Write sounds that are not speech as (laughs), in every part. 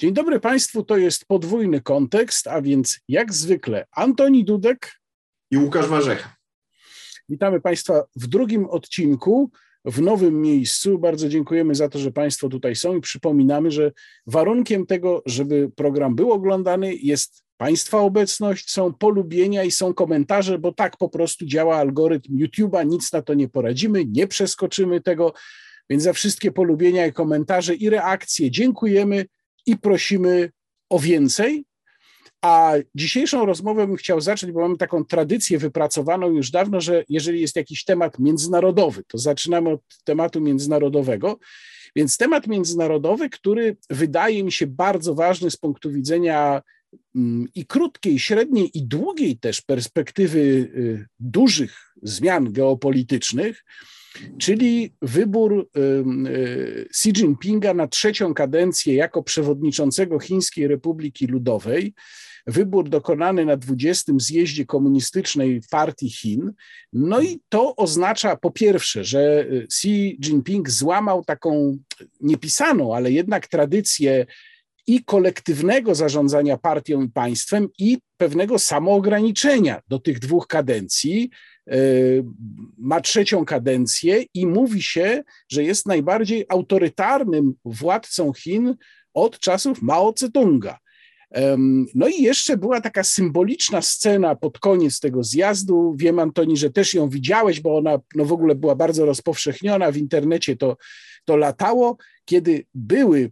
Dzień dobry Państwu, to jest podwójny kontekst, a więc jak zwykle Antoni Dudek i Łukasz Warzecha. Witamy Państwa w drugim odcinku, w nowym miejscu. Bardzo dziękujemy za to, że Państwo tutaj są i przypominamy, że warunkiem tego, żeby program był oglądany, jest Państwa obecność, są polubienia i są komentarze, bo tak po prostu działa algorytm YouTube'a, nic na to nie poradzimy, nie przeskoczymy tego, więc za wszystkie polubienia i komentarze i reakcje dziękujemy i prosimy o więcej. A dzisiejszą rozmowę bym chciał zacząć, bo mamy taką tradycję wypracowaną już dawno, że jeżeli jest jakiś temat międzynarodowy, to zaczynamy od tematu międzynarodowego. Więc temat międzynarodowy, który wydaje mi się bardzo ważny z punktu widzenia mm, i krótkiej, średniej i długiej też perspektywy y, dużych zmian geopolitycznych, czyli wybór y, Xi Jinpinga na trzecią kadencję jako przewodniczącego Chińskiej Republiki Ludowej, wybór dokonany na 20. zjeździe komunistycznej partii Chin. No i to oznacza po pierwsze, że Xi Jinping złamał taką niepisaną, ale jednak tradycję i kolektywnego zarządzania partią i państwem, i pewnego samoograniczenia do tych dwóch kadencji. E, ma trzecią kadencję i mówi się, że jest najbardziej autorytarnym władcą Chin od czasów Mao Tse-tunga. No i jeszcze była taka symboliczna scena pod koniec tego zjazdu. Wiem, Antoni, że też ją widziałeś, bo ona no w ogóle była bardzo rozpowszechniona, w internecie to, to latało, kiedy były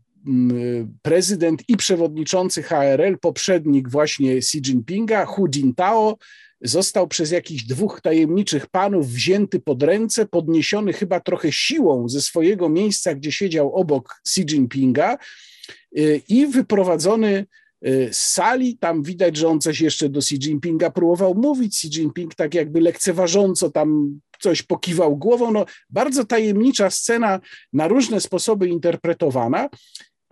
prezydent i przewodniczący HRL, poprzednik właśnie Xi Jinpinga, Hu Jintao, został przez jakichś dwóch tajemniczych panów wzięty pod ręce, podniesiony chyba trochę siłą ze swojego miejsca, gdzie siedział obok Xi Jinpinga y, i wyprowadzony y, z sali. Tam widać, że on coś jeszcze do Xi Jinpinga próbował mówić. Xi Jinping tak jakby lekceważąco tam coś pokiwał głową. No, bardzo tajemnicza scena, na różne sposoby interpretowana.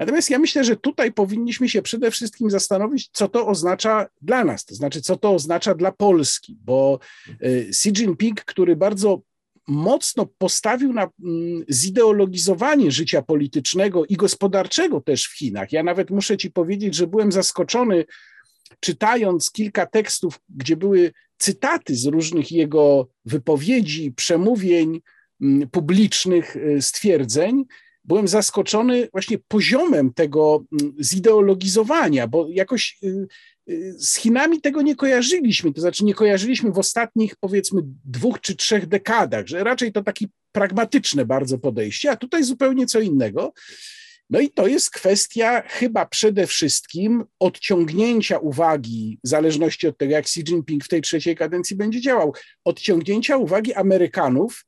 Natomiast ja myślę, że tutaj powinniśmy się przede wszystkim zastanowić, co to oznacza dla nas, to znaczy, co to oznacza dla Polski, bo e, Xi Jinping, który bardzo mocno postawił na mm, zideologizowanie życia politycznego i gospodarczego też w Chinach. Ja nawet muszę ci powiedzieć, że byłem zaskoczony, czytając kilka tekstów, gdzie były cytaty z różnych jego wypowiedzi, przemówień, mm, publicznych e, stwierdzeń, byłem zaskoczony właśnie poziomem tego mm, zideologizowania, bo jakoś y, y, z Chinami tego nie kojarzyliśmy, to znaczy nie kojarzyliśmy w ostatnich powiedzmy dwóch czy trzech dekadach, że raczej to takie pragmatyczne bardzo podejście, a tutaj zupełnie co innego. No i to jest kwestia chyba przede wszystkim odciągnięcia uwagi, w zależności od tego, jak Xi Jinping w tej trzeciej kadencji będzie działał, odciągnięcia uwagi Amerykanów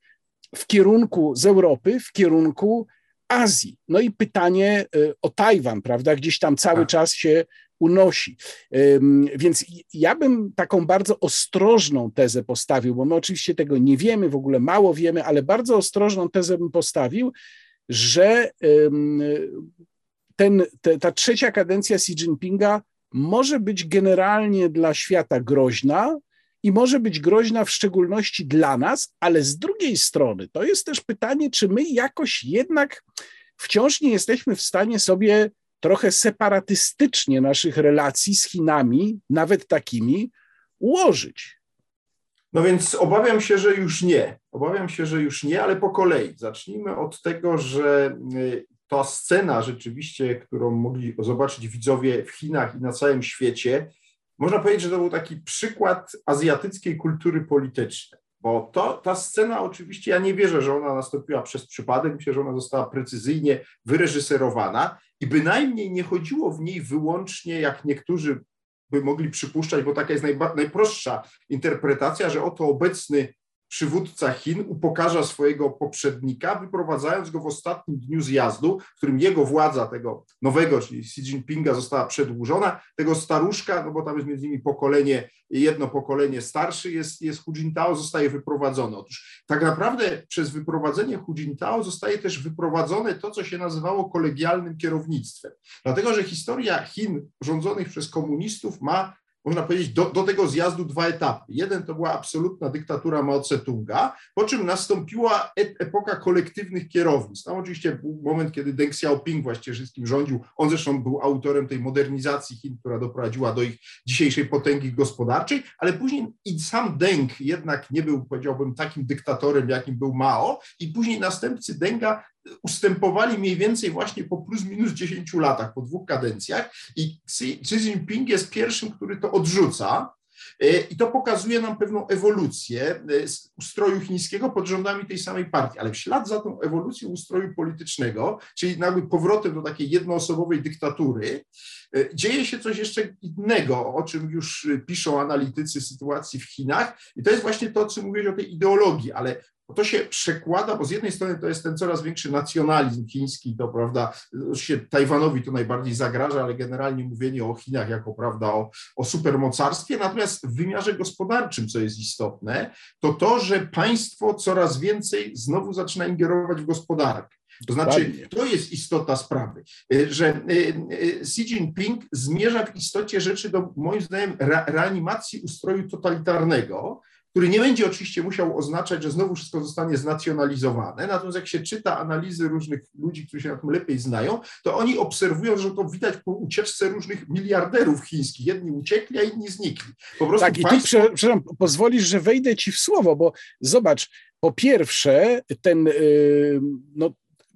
w kierunku z Europy, w kierunku Azji. No i pytanie y, o Tajwan, prawda, gdzieś tam cały tak. czas się unosi. Więc ja bym taką bardzo ostrożną tezę postawił, bo my oczywiście tego nie wiemy, w ogóle mało wiemy, ale bardzo ostrożną tezę bym postawił, że ten, te, ta trzecia kadencja Xi Jinpinga może być generalnie dla świata groźna, i może być groźna w szczególności dla nas, ale z drugiej strony to jest też pytanie, czy my jakoś jednak wciąż nie jesteśmy w stanie sobie trochę separatystycznie naszych relacji z Chinami, nawet takimi, ułożyć. No więc obawiam się, że już nie. Obawiam się, że już nie, ale po kolei. Zacznijmy od tego, że y, ta scena rzeczywiście, którą mogli zobaczyć widzowie w Chinach i na całym świecie, można powiedzieć, że to był taki przykład azjatyckiej kultury politycznej. Bo to, ta scena oczywiście, ja nie wierzę, że ona nastąpiła przez przypadek, myślę, że ona została precyzyjnie wyreżyserowana i bynajmniej nie chodziło w niej wyłącznie, jak niektórzy by mogli przypuszczać, bo taka jest najba, najprostsza interpretacja, że oto obecny przywódca Chin upokarza swojego poprzednika, wyprowadzając go w ostatnim dniu zjazdu, w którym jego władza tego nowego, czyli Xi Jinpinga została przedłużona, tego staruszka, no bo tam jest między innymi pokolenie, jedno pokolenie starszy jest, jest Hu Jintao, zostaje wyprowadzony. Otóż tak naprawdę przez wyprowadzenie Hu Jintao zostaje też wyprowadzone to, co się nazywało kolegialnym kierownictwem. Dlatego, że historia Chin rządzonych przez komunistów ma można powiedzieć, do, do tego zjazdu dwa etapy. Jeden to była absolutna dyktatura Mao Tse-tunga, po czym nastąpiła epoka kolektywnych kierownictw. Tam oczywiście był moment, kiedy Deng Xiaoping właściwie wszystkim rządził. On zresztą był autorem tej modernizacji Chin, która doprowadziła do ich dzisiejszej potęgi gospodarczej, ale później i sam Deng jednak nie był, powiedziałbym, takim dyktatorem, jakim był Mao i później następcy Denga ustępowali mniej więcej właśnie po plus minus 10 latach, po dwóch kadencjach i Xi Jinping jest pierwszym, który to odrzuca. E, I to pokazuje nam pewną ewolucję e, ustroju chińskiego pod rządami tej samej partii, ale w ślad za tą ewolucją ustroju politycznego, czyli nagły powrotem do takiej jednoosobowej dyktatury, e, dzieje się coś jeszcze innego, o czym już piszą analitycy sytuacji w Chinach. I to jest właśnie to, co mówiłeś o tej ideologii, ale to się przekłada, bo z jednej strony to jest ten coraz większy nacjonalizm chiński, to prawda, się Tajwanowi to najbardziej zagraża, ale generalnie mówienie o Chinach jako prawda o, o supermocarstwie, natomiast w wymiarze gospodarczym, co jest istotne, to to, że państwo coraz więcej znowu zaczyna ingerować w gospodarkę. To znaczy, to jest istota sprawy, że y, y, Xi Jinping zmierza w istocie rzeczy do, moim zdaniem, reanimacji ustroju totalitarnego, który nie będzie oczywiście musiał oznaczać, że znowu wszystko zostanie znacjonalizowane. Natomiast jak się czyta analizy różnych ludzi, którzy się na tym lepiej znają, to oni obserwują, że to widać po ucieczce różnych miliarderów chińskich. Jedni uciekli, a inni znikli. Po prostu tak, państwo... i tu przepraszam, pozwolisz, że wejdę ci w słowo, bo zobacz, po pierwsze, ten y, no,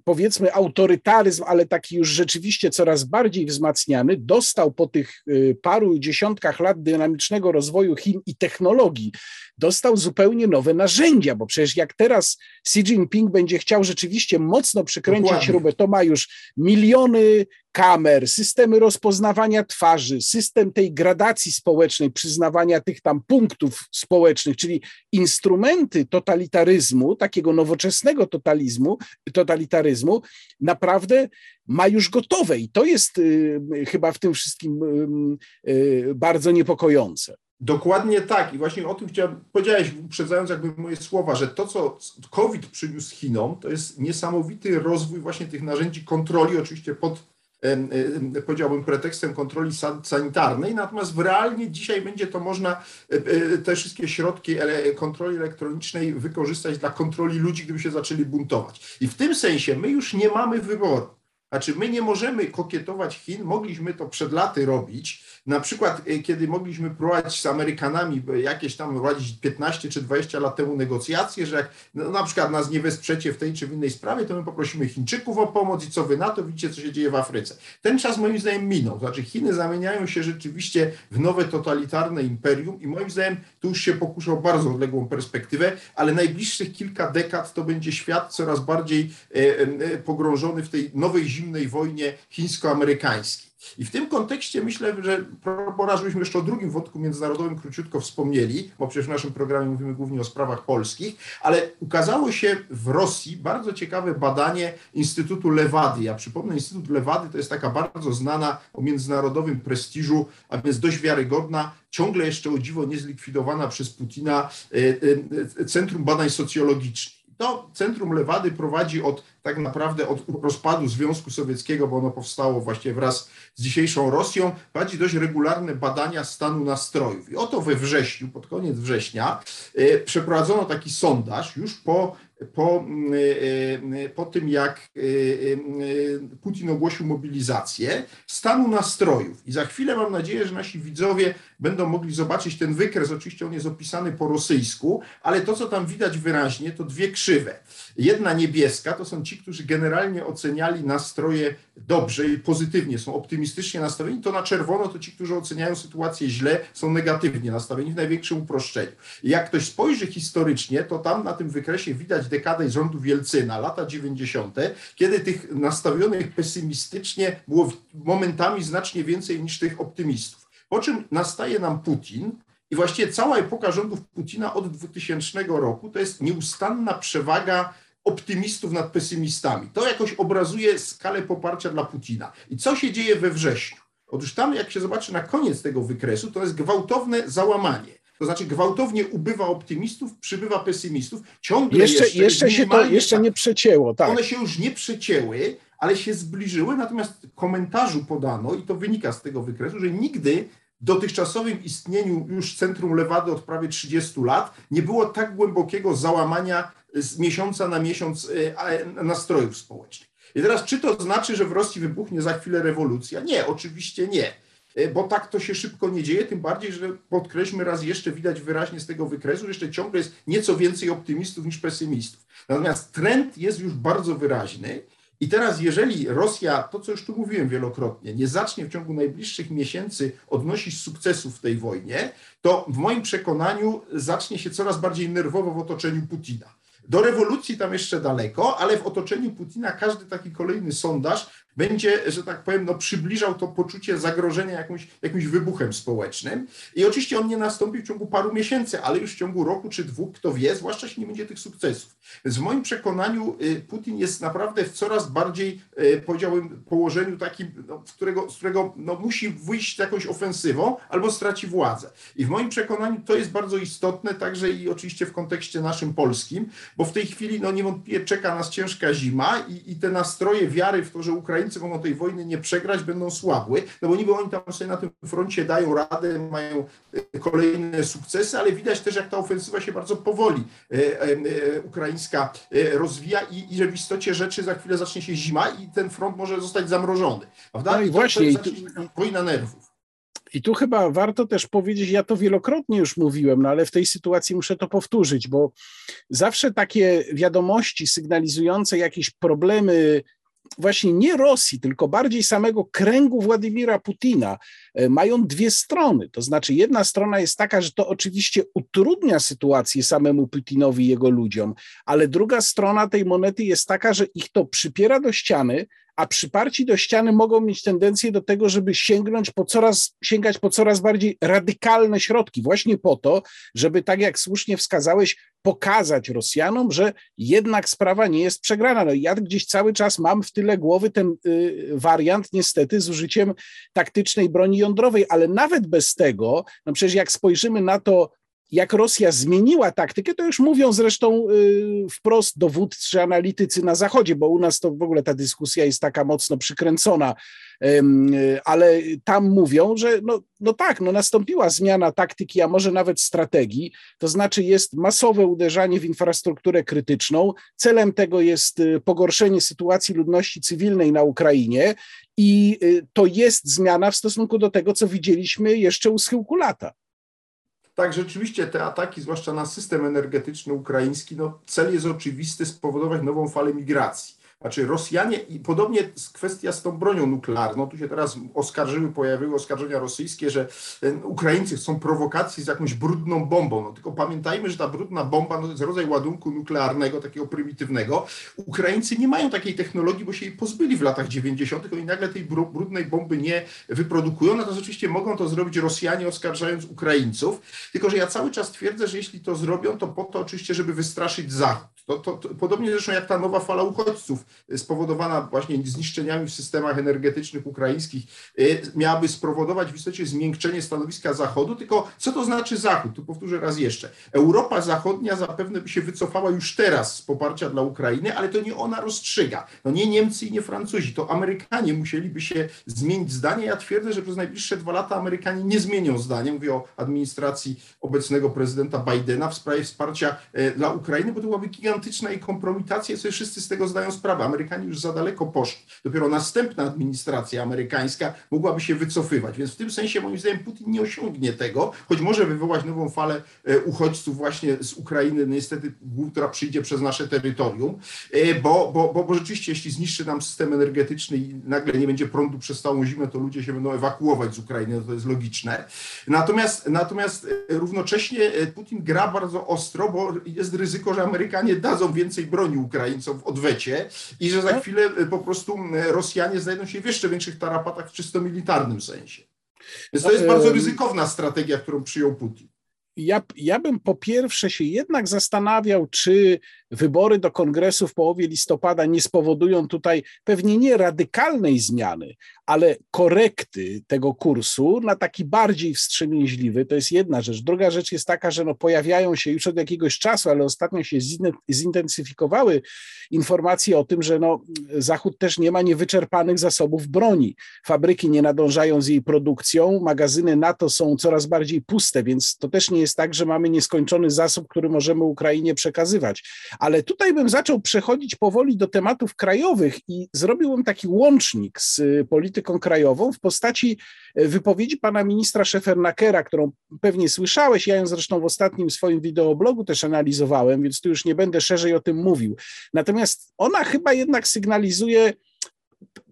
powiedzmy autorytaryzm, ale taki już rzeczywiście coraz bardziej wzmacniany, dostał po tych y, paru dziesiątkach lat dynamicznego rozwoju Chin i technologii, dostał zupełnie nowe narzędzia, bo przecież jak teraz Xi Jinping będzie chciał rzeczywiście mocno przykręcić Dokładnie. śrubę, to ma już miliony kamer, systemy rozpoznawania twarzy, system tej gradacji społecznej, przyznawania tych tam punktów społecznych, czyli instrumenty totalitaryzmu, takiego nowoczesnego totalizmu, totalitaryzmu, naprawdę ma już gotowe i to jest y, chyba w tym wszystkim y, y, bardzo niepokojące. Dokładnie tak. I właśnie o tym chciałem, powiedziałeś, uprzedzając jakby moje słowa, że to, co COVID przyniósł Chinom, to jest niesamowity rozwój właśnie tych narzędzi kontroli, oczywiście pod powiedziałbym, pretekstem kontroli sanitarnej, natomiast realnie dzisiaj będzie to można e, e, te wszystkie środki kontroli elektronicznej wykorzystać dla kontroli ludzi, gdyby się zaczęli buntować. I w tym sensie my już nie mamy wyboru. Znaczy, my nie możemy kokietować Chin, mogliśmy to przed laty robić. Na przykład, e, kiedy mogliśmy prowadzić z Amerykanami jakieś tam prowadzić 15 czy 20 lat temu negocjacje, że jak no, na przykład nas nie wesprzecie w tej czy w innej sprawie, to my poprosimy Chińczyków o pomoc i co wy na to, widzicie, co się dzieje w Afryce. Ten czas moim zdaniem minął. Znaczy, Chiny zamieniają się rzeczywiście w nowe totalitarne imperium i moim zdaniem tu już się pokuszał bardzo odległą perspektywę, ale najbliższych kilka dekad to będzie świat coraz bardziej e, e, pogrążony w tej nowej zimnej wojnie chińsko-amerykańskiej. I w tym kontekście myślę, że pora, żebyśmy jeszcze o drugim wątku międzynarodowym króciutko wspomnieli, bo przecież w naszym programie mówimy głównie o sprawach polskich, ale ukazało się w Rosji bardzo ciekawe badanie Instytutu Lewady. Ja przypomnę, Instytut Lewady to jest taka bardzo znana o międzynarodowym prestiżu, a więc dość wiarygodna, ciągle jeszcze o dziwo niezlikwidowana przez Putina e, e, Centrum Badań Socjologicznych. To Centrum Lewady prowadzi od tak naprawdę od rozpadu Związku Sowieckiego, bo ono powstało właśnie wraz z dzisiejszą Rosją, prowadzi dość regularne badania stanu nastrojów. I oto we wrześniu, pod koniec września, e, przeprowadzono taki sondaż już po po, mm, e, e, po tym, jak e, Putin ogłosił mobilizację, stanu nastrojów. I za chwilę mam nadzieję, że nasi widzowie będą mogli zobaczyć ten wykres. Oczywiście on jest opisany po rosyjsku, ale to, co tam widać wyraźnie, to dwie krzywe. Jedna niebieska to są ci, którzy generalnie oceniali nastroje dobrze i pozytywnie, są optymistycznie nastawieni. To na czerwono to ci, którzy oceniają sytuację źle, są negatywnie nastawieni w największym uproszczeniu. Jak ktoś spojrzy historycznie, to tam na tym wykresie widać dekadę rządów Wielcyna, lata 90., kiedy tych nastawionych pesymistycznie było momentami znacznie więcej niż tych optymistów. Po czym nastaje nam Putin, i właściwie cała epoka rządów Putina od 2000 roku to jest nieustanna przewaga optymistów nad pesymistami. To jakoś obrazuje skalę poparcia dla Putina. I co się dzieje we wrześniu? Otóż tam, jak się zobaczy na koniec tego wykresu, to jest gwałtowne załamanie. To znaczy gwałtownie ubywa optymistów, przybywa pesymistów. Ciągle jeszcze, jeszcze, jeszcze się to jeszcze tak, nie przecięło. Tak. One się już nie przecięły, ale się zbliżyły, natomiast komentarzu podano, i to wynika z tego wykresu, że nigdy dotychczasowym istnieniu już Centrum Lewady od prawie 30 lat nie było tak głębokiego załamania z miesiąca na miesiąc e, nastrojów społecznych. I teraz, czy to znaczy, że w Rosji wybuchnie za chwilę rewolucja? Nie, oczywiście nie. E, bo tak to się szybko nie dzieje, tym bardziej, że podkreślmy raz jeszcze, widać wyraźnie z tego wykresu, że jeszcze ciągle jest nieco więcej optymistów niż pesymistów. Natomiast trend jest już bardzo wyraźny. I teraz, jeżeli Rosja, to co już tu mówiłem wielokrotnie, nie zacznie w ciągu najbliższych miesięcy odnosić sukcesów w tej wojnie, to w moim przekonaniu zacznie się coraz bardziej nerwowo w otoczeniu Putina. Do rewolucji tam jeszcze daleko, ale w otoczeniu Putina każdy taki kolejny sondaż będzie, że tak powiem, no, przybliżał to poczucie zagrożenia jakimś, jakimś wybuchem społecznym. I oczywiście on nie nastąpi w ciągu paru miesięcy, ale już w ciągu roku czy dwóch, kto wie, zwłaszcza jeśli nie będzie tych sukcesów. Więc w moim przekonaniu y, Putin jest naprawdę w coraz bardziej, y, powiedziałbym, położeniu takim, no, z którego, z którego no, musi wyjść jakąś ofensywą albo straci władzę. I w moim przekonaniu to jest bardzo istotne, także i oczywiście w kontekście naszym polskim, bo w tej chwili no, niewątpliwie czeka nas ciężka zima i, i te nastroje wiary w to, że Ukraińcy Ukraińcy mogą tej wojny nie przegrać, będą słabły, no bo niby oni tam sobie na tym froncie dają radę, mają e, kolejne sukcesy, ale widać też, jak ta ofensywa się bardzo powoli e, e, ukraińska rozwija i, i że w istocie rzeczy za chwilę zacznie się zima i ten front może zostać zamrożony. Prawda? No i, I właśnie. To jest wojna nerwów. I tu chyba warto też powiedzieć, ja to wielokrotnie już mówiłem, no ale w tej sytuacji muszę to powtórzyć, bo zawsze takie wiadomości sygnalizujące jakieś problemy właśnie nie Rosji, tylko bardziej samego kręgu Władimira Putina mają dwie strony. To znaczy, jedna strona jest taka, że to oczywiście utrudnia sytuację samemu Putinowi i jego ludziom, ale druga strona tej monety jest taka, że ich to przypiera do ściany, a przyparci do ściany mogą mieć tendencję do tego, żeby sięgnąć po coraz, sięgać po coraz bardziej radykalne środki, właśnie po to, żeby, tak jak słusznie wskazałeś, pokazać Rosjanom, że jednak sprawa nie jest przegrana. No ja gdzieś cały czas mam w tyle głowy ten y, wariant, niestety, z użyciem taktycznej broni jądrowej, ale nawet bez tego, no przecież jak spojrzymy na to, jak Rosja zmieniła taktykę, to już mówią zresztą y, wprost dowódcy, analitycy na Zachodzie, bo u nas to w ogóle ta dyskusja jest taka mocno przykręcona, y, ale tam mówią, że no, no tak, no nastąpiła zmiana taktyki, a może nawet strategii, to znaczy jest masowe uderzanie w infrastrukturę krytyczną. Celem tego jest y, pogorszenie sytuacji ludności cywilnej na Ukrainie i to jest zmiana w stosunku do tego, co widzieliśmy jeszcze u schyłku lata. Tak, rzeczywiście te ataki, zwłaszcza na system energetyczny ukraiński, no cel jest oczywisty spowodować nową falę migracji. Znaczy Rosjanie, i podobnie kwestia z tą bronią nuklearną, tu się teraz oskarżyły, pojawiły oskarżenia rosyjskie, że Ukraińcy chcą prowokacji z jakąś brudną bombą. No tylko pamiętajmy, że ta brudna bomba no, to jest rodzaj ładunku nuklearnego, takiego prymitywnego. Ukraińcy nie mają takiej technologii, bo się jej pozbyli w latach 90. Oni nagle tej brudnej bomby nie wyprodukują. Natomiast oczywiście mogą to zrobić Rosjanie, oskarżając Ukraińców. Tylko, że ja cały czas twierdzę, że jeśli to zrobią, to po to oczywiście, żeby wystraszyć Zachód. To, to, to, podobnie zresztą jak ta nowa fala uchodźców spowodowana właśnie zniszczeniami w systemach energetycznych ukraińskich y, miałaby spowodować w istocie zmiękczenie stanowiska Zachodu, tylko co to znaczy Zachód? Tu powtórzę raz jeszcze. Europa Zachodnia zapewne by się wycofała już teraz z poparcia dla Ukrainy, ale to nie ona rozstrzyga. No nie Niemcy i nie Francuzi, to Amerykanie musieliby się zmienić zdanie. Ja twierdzę, że przez najbliższe dwa lata Amerykanie nie zmienią zdania. Mówię o administracji obecnego prezydenta Bidena w sprawie wsparcia e, dla Ukrainy, bo to byłaby gigantyczna i kompromitacja sobie wszyscy z tego zdają sprawę. Amerykanie już za daleko poszli. Dopiero następna administracja amerykańska mogłaby się wycofywać. Więc w tym sensie moim zdaniem Putin nie osiągnie tego, choć może wywołać nową falę e, uchodźców właśnie z Ukrainy, no niestety, która przyjdzie przez nasze terytorium, e, bo, bo, bo, bo rzeczywiście jeśli zniszczy nam system energetyczny i nagle nie będzie prądu przez całą zimę, to ludzie się będą ewakuować z Ukrainy, no to jest logiczne. Natomiast, natomiast e, równocześnie Putin gra bardzo ostro, bo jest ryzyko, że Amerykanie dadzą więcej broni Ukraińcom w odwecie i że za no. chwilę e, po prostu Rosjanie znajdą się w jeszcze większych tarapatach w czysto militarnym sensie. Więc to jest bardzo ryzykowna strategia, którą przyjął Putin. Ja, ja bym po pierwsze się jednak zastanawiał, czy wybory do kongresu w połowie listopada nie spowodują tutaj pewnie nie radykalnej zmiany, ale korekty tego kursu na taki bardziej wstrzemięźliwy. To jest jedna rzecz. Druga rzecz jest taka, że no pojawiają się już od jakiegoś czasu, ale ostatnio się zintensyfikowały informacje o tym, że no, Zachód też nie ma niewyczerpanych zasobów broni. Fabryki nie nadążają z jej produkcją, magazyny NATO są coraz bardziej puste, więc to też nie jest tak, że mamy nieskończony zasób, który możemy Ukrainie przekazywać. Ale tutaj bym zaczął przechodzić powoli do tematów krajowych i zrobiłbym taki łącznik z polityką krajową w postaci wypowiedzi pana ministra Szefernakera, którą pewnie słyszałeś, ja ją zresztą w ostatnim swoim wideoblogu też analizowałem, więc tu już nie będę szerzej o tym mówił. Natomiast ona chyba jednak sygnalizuje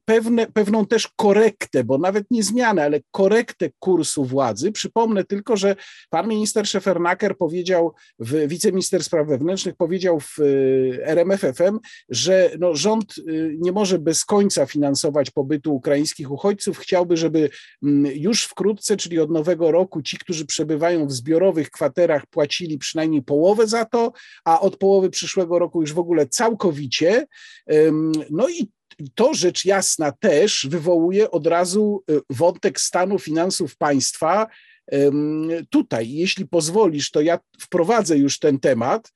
pewne, pewną też korektę, bo nawet nie zmianę, ale korektę kursu władzy. Przypomnę tylko, że pan minister Szefernaker powiedział, w, wiceminister spraw wewnętrznych powiedział w y, RMFFM, że no, rząd y, nie może bez końca finansować pobytu ukraińskich uchodźców. Chciałby, żeby mm, już wkrótce, czyli od nowego roku, ci, którzy przebywają w zbiorowych kwaterach, płacili przynajmniej połowę za to, a od połowy przyszłego roku już w ogóle całkowicie. No i to rzecz jasna też wywołuje od razu y, wątek stanu finansów państwa. Tutaj, jeśli pozwolisz, to ja wprowadzę już ten temat,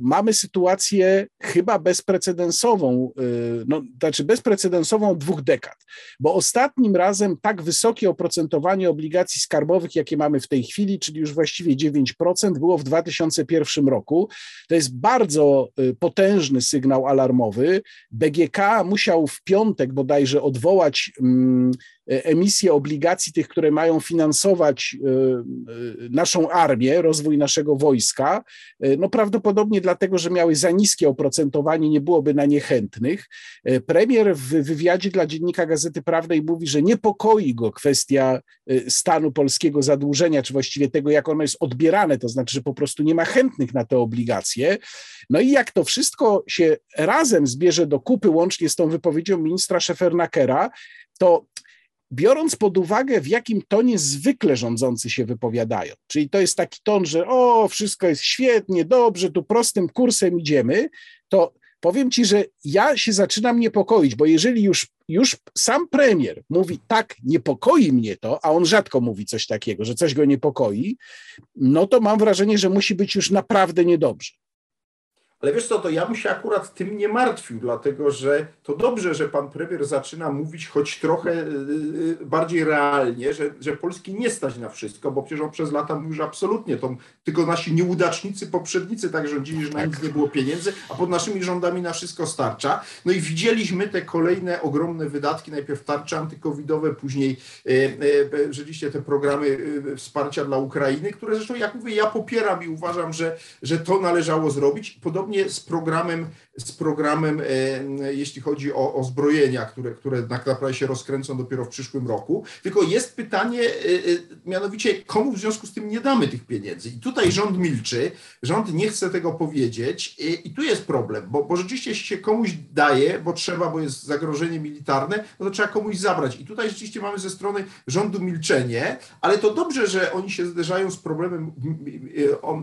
mamy sytuację chyba bezprecedensową, y, no, znaczy bezprecedensową dwóch dekad, bo ostatnim razem tak wysokie oprocentowanie obligacji skarbowych, jakie mamy w tej chwili, czyli już właściwie 9%, było w 2001 roku. To jest bardzo y, potężny sygnał alarmowy. BGK musiał w piątek bodajże odwołać mm, E, emisje obligacji tych, które mają finansować e, e, naszą armię, rozwój naszego wojska, no prawdopodobnie dlatego, że miały za niskie oprocentowanie, nie byłoby na niechętnych. Premier w wywiadzie dla Dziennika Gazety Prawnej mówi, że niepokoi go kwestia stanu polskiego zadłużenia, czy właściwie tego, jak ono jest odbierane, to znaczy, że po prostu nie ma chętnych na te obligacje. No i jak to wszystko się razem zbierze do kupy, łącznie z tą wypowiedzią ministra Szefernakera, to biorąc pod uwagę, w jakim tonie zwykle rządzący się wypowiadają, czyli to jest taki ton, że o, wszystko jest świetnie, dobrze, tu prostym kursem idziemy, to powiem ci, że ja się zaczynam niepokoić, bo jeżeli już, już sam premier mówi tak, niepokoi mnie to, a on rzadko mówi coś takiego, że coś go niepokoi, no to mam wrażenie, że musi być już naprawdę niedobrze. Ale wiesz co, to ja bym się akurat tym nie martwił, dlatego że to dobrze, że pan premier zaczyna mówić choć trochę y, y, bardziej realnie, że, że Polski nie stać na wszystko, bo przecież on przez lata mówił, że absolutnie to tylko nasi nieudacznicy poprzednicy tak rządzili, że na nic nie było pieniędzy, a pod naszymi rządami na wszystko starcza. No i widzieliśmy te kolejne ogromne wydatki, najpierw tarcze antykowidowe, później rzeczywiście te programy wsparcia dla Ukrainy, które zresztą, jak mówię, ja popieram i uważam, że, że to należało zrobić. Podobnie podobnie z programem, z programem e, jeśli chodzi o, o zbrojenia, które, które tak naprawdę się rozkręcą dopiero w przyszłym roku. Tylko jest pytanie, e, e, mianowicie, komu w związku z tym nie damy tych pieniędzy? I tutaj rząd milczy, rząd nie chce tego powiedzieć i, i tu jest problem, bo, bo rzeczywiście jeśli się komuś daje, bo trzeba, bo jest zagrożenie militarne, no to trzeba komuś zabrać. I tutaj rzeczywiście mamy ze strony rządu milczenie, ale to dobrze, że oni się zderzają z problemem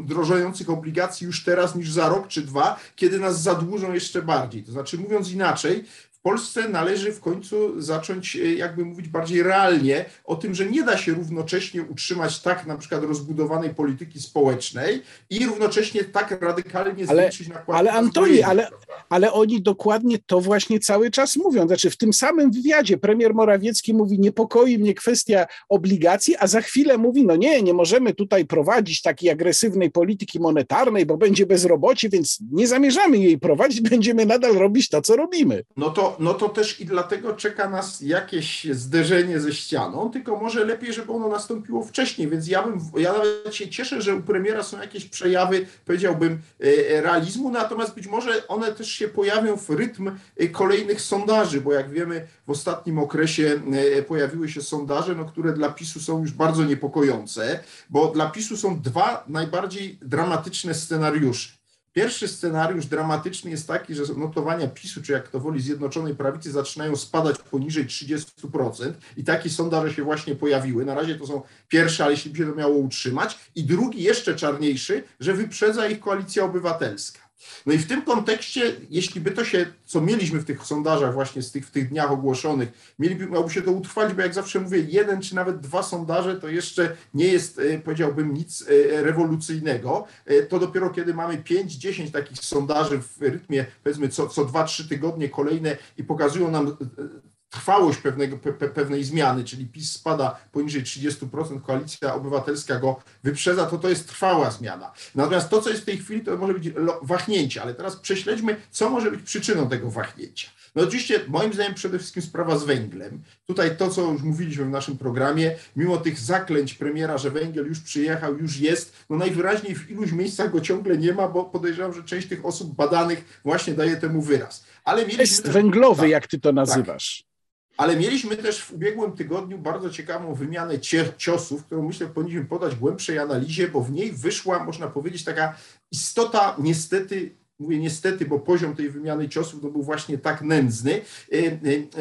drożejących obligacji już teraz niż za rok czy dwa, kiedy nas zadłużą jeszcze bardziej. To znaczy, mówiąc inaczej, Polsce należy w końcu zacząć e, jakby mówić bardziej realnie o tym, że nie da się równocześnie utrzymać tak na przykład rozbudowanej polityki społecznej i równocześnie tak radykalnie zwiększyć nakłady. Ale Antoni, ale, ale oni dokładnie to właśnie cały czas mówią. Znaczy w tym samym wywiadzie premier Morawiecki mówi, niepokoi mnie kwestia obligacji, a za chwilę mówi, no nie, nie możemy tutaj prowadzić takiej agresywnej polityki monetarnej, bo będzie bezrobocie, więc nie zamierzamy jej prowadzić, (laughs) będziemy nadal robić to, co robimy. No to no to też i dlatego czeka nas jakieś zderzenie ze ścianą, tylko może lepiej, żeby ono nastąpiło wcześniej, więc ja bym, ja nawet się cieszę, że u premiera są jakieś przejawy, powiedziałbym, e, realizmu, natomiast być może one też się pojawią w rytm e, kolejnych sondaży, bo jak wiemy, w ostatnim okresie e, pojawiły się sondaże, no, które dla PiSu są już bardzo niepokojące, bo dla PiSu są dwa najbardziej dramatyczne scenariusze. Pierwszy scenariusz dramatyczny jest taki, że notowania PiSu, czy jak to woli Zjednoczonej Prawicy, zaczynają spadać poniżej 30% i takie sondaże się właśnie pojawiły. Na razie to są pierwsze, ale jeśli by się to miało utrzymać. I drugi, jeszcze czarniejszy, że wyprzedza ich koalicja obywatelska. No i w tym kontekście, jeśli by to się, co mieliśmy w tych sondażach właśnie z tych, w tych dniach ogłoszonych, mieliby, miałoby się to utrwalić, bo jak zawsze mówię, jeden czy nawet dwa sondaże to jeszcze nie jest, e, powiedziałbym, nic e, rewolucyjnego. E, to dopiero kiedy mamy 5-10 takich sondaży w rytmie, powiedzmy, co, co 2-3 tygodnie kolejne i pokazują nam trwałość pewnego, pe, pewnej zmiany, czyli PiS spada poniżej 30%, koalicja obywatelska go wyprzedza, to to jest trwała zmiana. Natomiast to, co jest w tej chwili, to może być wahnięcie, ale teraz prześledźmy, co może być przyczyną tego wahnięcia. No oczywiście, moim zdaniem, przede wszystkim sprawa z węglem. Tutaj to, co już mówiliśmy w naszym programie, mimo tych zaklęć premiera, że węgiel już przyjechał, już jest, no najwyraźniej w iluś miejscach go ciągle nie ma, bo podejrzewam, że część tych osób badanych właśnie daje temu wyraz. Ale mieliśmy Jest też, węglowy, tak, jak ty to nazywasz. Tak. Ale mieliśmy też w ubiegłym tygodniu bardzo ciekawą wymianę ciosów, którą myślę powinniśmy podać głębszej analizie, bo w niej wyszła, można powiedzieć, taka istota niestety mówię niestety, bo poziom tej wymiany ciosów był właśnie tak nędzny, e,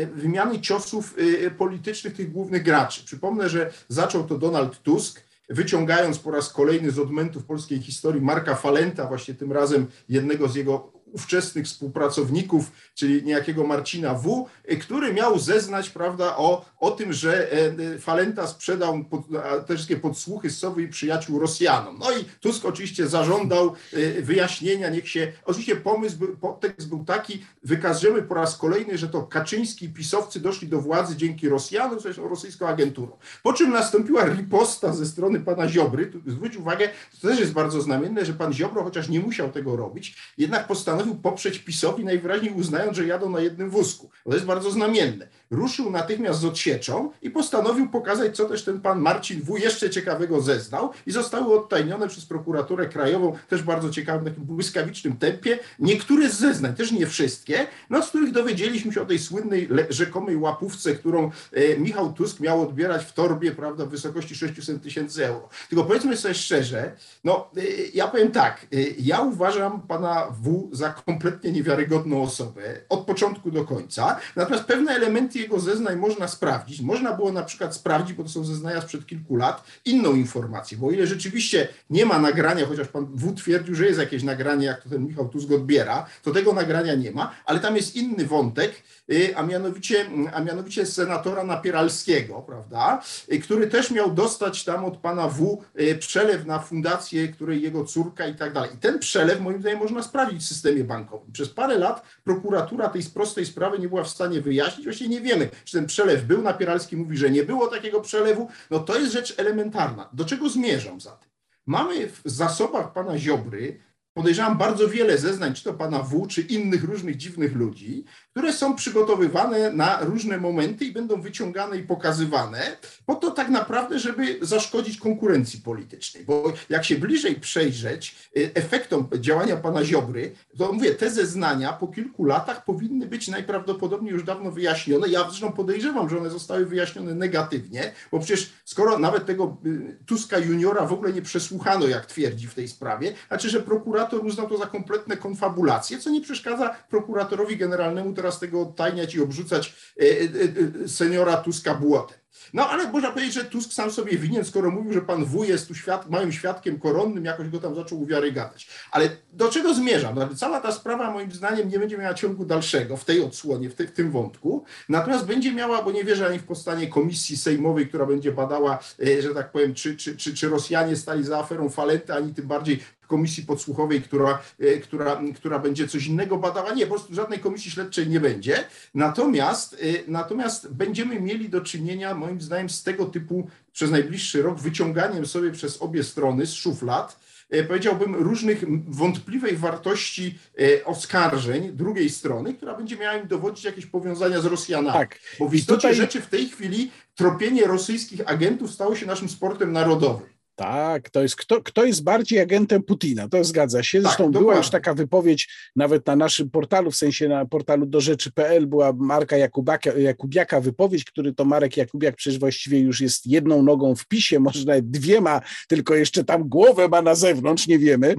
e, wymiany ciosów e, politycznych tych głównych graczy. Przypomnę, że zaczął to Donald Tusk, wyciągając po raz kolejny z odmętów polskiej historii Marka Falenta, właśnie tym razem jednego z jego ówczesnych współpracowników, czyli niejakiego Marcina W., który miał zeznać prawda, o, o tym, że e, Falenta sprzedał pod, te wszystkie podsłuchy Sowy i przyjaciół Rosjanom. No i Tusk oczywiście zażądał e, wyjaśnienia, niech się... Oczywiście pomysł, podtekst był taki, wykażemy po raz kolejny, że to Kaczyński i pisowcy doszli do władzy dzięki Rosjanom, zresztą rosyjską agenturą. Po czym nastąpiła riposta ze strony pana Ziobry. Tu zwróć uwagę, to też jest bardzo znamienne, że pan Ziobro, chociaż nie musiał tego robić, jednak postanowił postanowił poprzeć PiSowi, najwyraźniej uznając, że jadą na jednym wózku. To jest bardzo znamienne. Ruszył natychmiast z odsieczą i postanowił pokazać, co też ten pan Marcin W. jeszcze ciekawego zeznał i zostały odtajnione przez prokuraturę krajową, też bardzo ciekawym, takim błyskawicznym tempie, niektóre z zeznań, też nie wszystkie, no z których dowiedzieliśmy się o tej słynnej rzekomej łapówce, którą e, Michał Tusk miał odbierać w torbie, prawda, w wysokości 600 tysięcy euro. Tylko powiedzmy sobie szczerze, no e, ja powiem tak, e, ja uważam pana W. za kompletnie niewiarygodną osobę od początku do końca. Natomiast pewne elementy jego zeznań można sprawdzić. Można było na przykład sprawdzić, bo to są zeznania sprzed kilku lat, inną informację, bo o ile rzeczywiście nie ma nagrania, chociaż pan W twierdził, że jest jakieś nagranie, jak to ten Michał Tusk odbiera, to tego nagrania nie ma, ale tam jest inny wątek, y, a mianowicie, a mianowicie senatora Napieralskiego, prawda, y, który też miał dostać tam od pana W y, przelew na fundację, której jego córka i tak dalej. I ten przelew moim zdaniem można sprawdzić w systemie systemie bankowym. Przez parę lat prokuratura tej prostej sprawy nie była w stanie wyjaśnić. Właściwie nie wiemy, czy ten przelew był. Napieralski mówi, że nie było takiego przelewu. No to jest rzecz elementarna. Do czego zmierzam za tym? Mamy w zasobach pana Ziobry podejrzewam bardzo wiele zeznań, czy to pana W, czy innych różnych dziwnych ludzi, które są przygotowywane na różne momenty i będą wyciągane i pokazywane, po to tak naprawdę, żeby zaszkodzić konkurencji politycznej. Bo jak się bliżej przejrzeć y, efektom działania pana Ziobry, to mówię, te zeznania po kilku latach powinny być najprawdopodobniej już dawno wyjaśnione. Ja zresztą podejrzewam, że one zostały wyjaśnione negatywnie, bo przecież skoro nawet tego y, Tuska juniora w ogóle nie przesłuchano, jak twierdzi w tej sprawie, znaczy, że prokurator uznał to za kompletne konfabulacje, co nie przeszkadza prokuratorowi generalnemu teraz tego odtajniać i obrzucać e, e, e, seniora Tuska błotem. No ale można powiedzieć, że Tusk sam sobie winien, skoro mówił, że pan W jest tu świad małym świadkiem koronnym, jakoś go tam zaczął uwiarygadać. Ale do czego zmierzam? No, cała ta sprawa moim zdaniem nie będzie miała ciągu dalszego w tej odsłonie, w, te, w tym wątku, natomiast będzie miała, bo nie wierzę ani w powstanie komisji sejmowej, która będzie badała, że tak powiem, czy, czy, czy, czy Rosjanie stali za aferą Falenta, ani tym bardziej komisji podsłuchowej, która, e, która, która będzie coś innego badała. Nie, po prostu żadnej komisji śledczej nie będzie. Natomiast, e, natomiast będziemy mieli do czynienia, moim zdaniem, z tego typu przez najbliższy rok wyciąganiem sobie przez obie strony z szuflad, e, powiedziałbym, różnych wątpliwej wartości oskarżeń drugiej strony, która będzie miała im dowodzić jakieś powiązania z Rosjanami. Tak. Bo w istocie tutaj... rzeczy w tej chwili tropienie rosyjskich agentów stało się naszym sportem narodowym. Tak, to jest kto, kto jest bardziej agentem Putina, to zgadza się. Tak, Zresztą tak, była już taka wypowiedź nawet na naszym portalu, w sensie na portalu do rzeczy.pl była Marka Jakubiaka, Jakubiaka wypowiedź, który to Marek Jakubiak przecież właściwie już jest jedną nogą w PiSie, może nawet dwiema, tylko jeszcze tam głowę ma na zewnątrz, nie wiemy,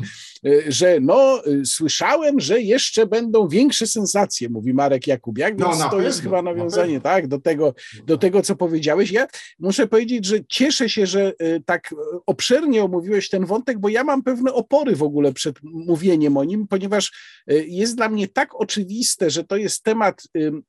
y, że no y, słyszałem, że jeszcze będą większe sensacje, mówi Marek Jakubiak, no, więc no, to pewno, jest chyba nawiązanie tak, do, tego, do tego, co powiedziałeś. Ja muszę powiedzieć, że cieszę się, że y, tak obszernie omówiłeś ten wątek, bo ja mam pewne opory w ogóle przed mówieniem o nim, ponieważ y, jest dla mnie tak oczywiste, że to jest temat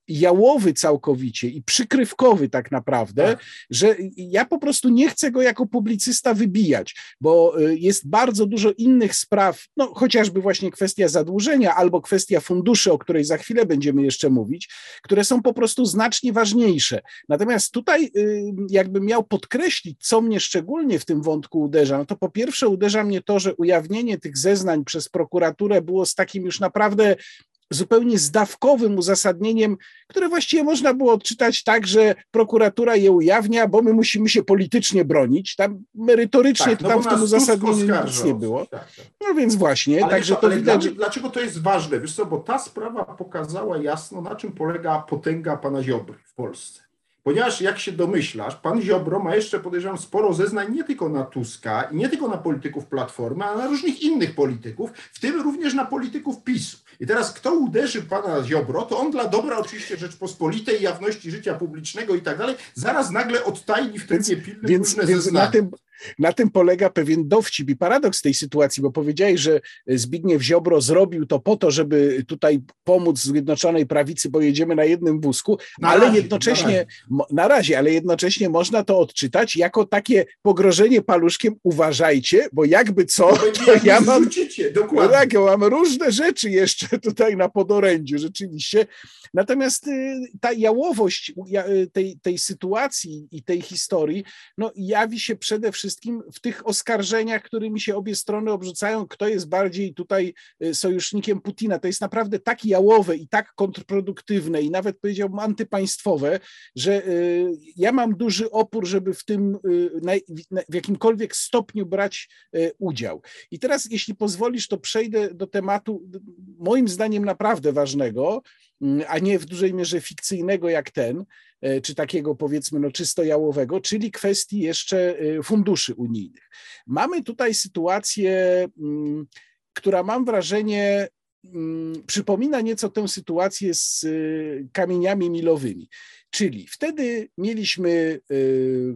jałowy całkowicie i przykrywkowy tak naprawdę, tak. że ja po prostu nie chcę go jako publicysta wybijać, bo y, jest bardzo dużo innych spraw, no chociażby właśnie kwestia zadłużenia albo kwestia funduszy, o której za chwilę będziemy jeszcze mówić, które są po prostu znacznie ważniejsze. Natomiast tutaj jakbym miał podkreślić, co mnie szczególnie w tym wątku uderza? No to po pierwsze uderza mnie to, że ujawnienie tych zeznań przez prokuraturę było z takim już naprawdę zupełnie zdawkowym uzasadnieniem, które właściwie można było odczytać tak, że prokuratura je ujawnia, bo my musimy się politycznie bronić. Tam merytorycznie tak, no tam w tym uzasadnieniu nic nie było. Tak, tak. No więc właśnie, ale także to, to widać. Dlaczego, dlaczego to jest ważne? Wiesz co, bo ta sprawa pokazała jasno, na czym polega potęga pana Ziobry w Polsce. Ponieważ jak się domyślasz, pan Ziobro ma jeszcze, podejrzewam, sporo zeznań nie tylko na Tuska i nie tylko na polityków Platformy, ale na różnych innych polityków, w tym również na polityków PiSu. I teraz kto uderzy pana Ziobro, to on dla dobra oczywiście Rzeczpospolitej, jawności życia publicznego i tak dalej, zaraz nagle odtajni w trybie pilnym więc, różne więc zeznania. Na tym, na tym polega pewien dowcip i paradoks tej sytuacji, bo powiedziałeś, że Zbigniew Ziobro zrobił to po to, żeby tutaj pomóc Zjednoczonej Prawicy, bo jedziemy na jednym wózku, na ale razie, jednocześnie, na razie. na razie, ale jednocześnie można to odczytać jako takie pogrożenie paluszkiem, uważajcie, bo jakby co, to ja mam, dokładnie. Tak, ja mam różne rzeczy jeszcze tutaj na podorędziu, rzeczywiście. Natomiast y, ta jałowość y, tej, tej sytuacji i tej historii, no jawi się przede wszystkim wszystkim w tych oskarżeniach, którymi się obie strony obrzucają, kto jest bardziej tutaj y, sojusznikiem Putina. To jest naprawdę tak jałowe i tak kontrproduktywne i nawet powiedziałbym antypaństwowe, że y, ja mam duży opór, żeby w tym y, w jakimkolwiek stopniu brać udział. I teraz, jeśli pozwolisz, to przejdę do tematu moim zdaniem naprawdę ważnego, mm, a nie w dużej mierze fikcyjnego jak ten, czy takiego powiedzmy no, czysto jałowego, czyli kwestii jeszcze e, funduszy unijnych. Mamy tutaj sytuację, mm, która mam wrażenie mm, przypomina nieco tę sytuację z e, kamieniami milowymi. Czyli wtedy mieliśmy,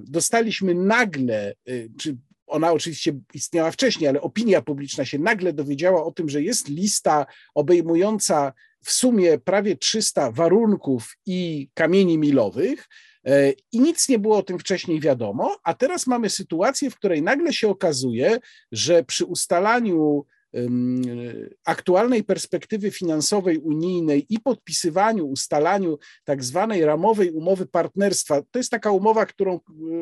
dostaliśmy nagle, czy ona oczywiście istniała wcześniej, ale opinia publiczna się nagle dowiedziała o tym, że jest lista obejmująca w sumie prawie 300 warunków i kamieni milowych. E, I nic nie było o tym wcześniej wiadomo, a teraz mamy sytuację, w której nagle się okazuje, że przy ustalaniu aktualnej perspektywy finansowej unijnej i podpisywaniu, ustalaniu tak zwanej ramowej umowy partnerstwa. To jest taka umowa, którą e,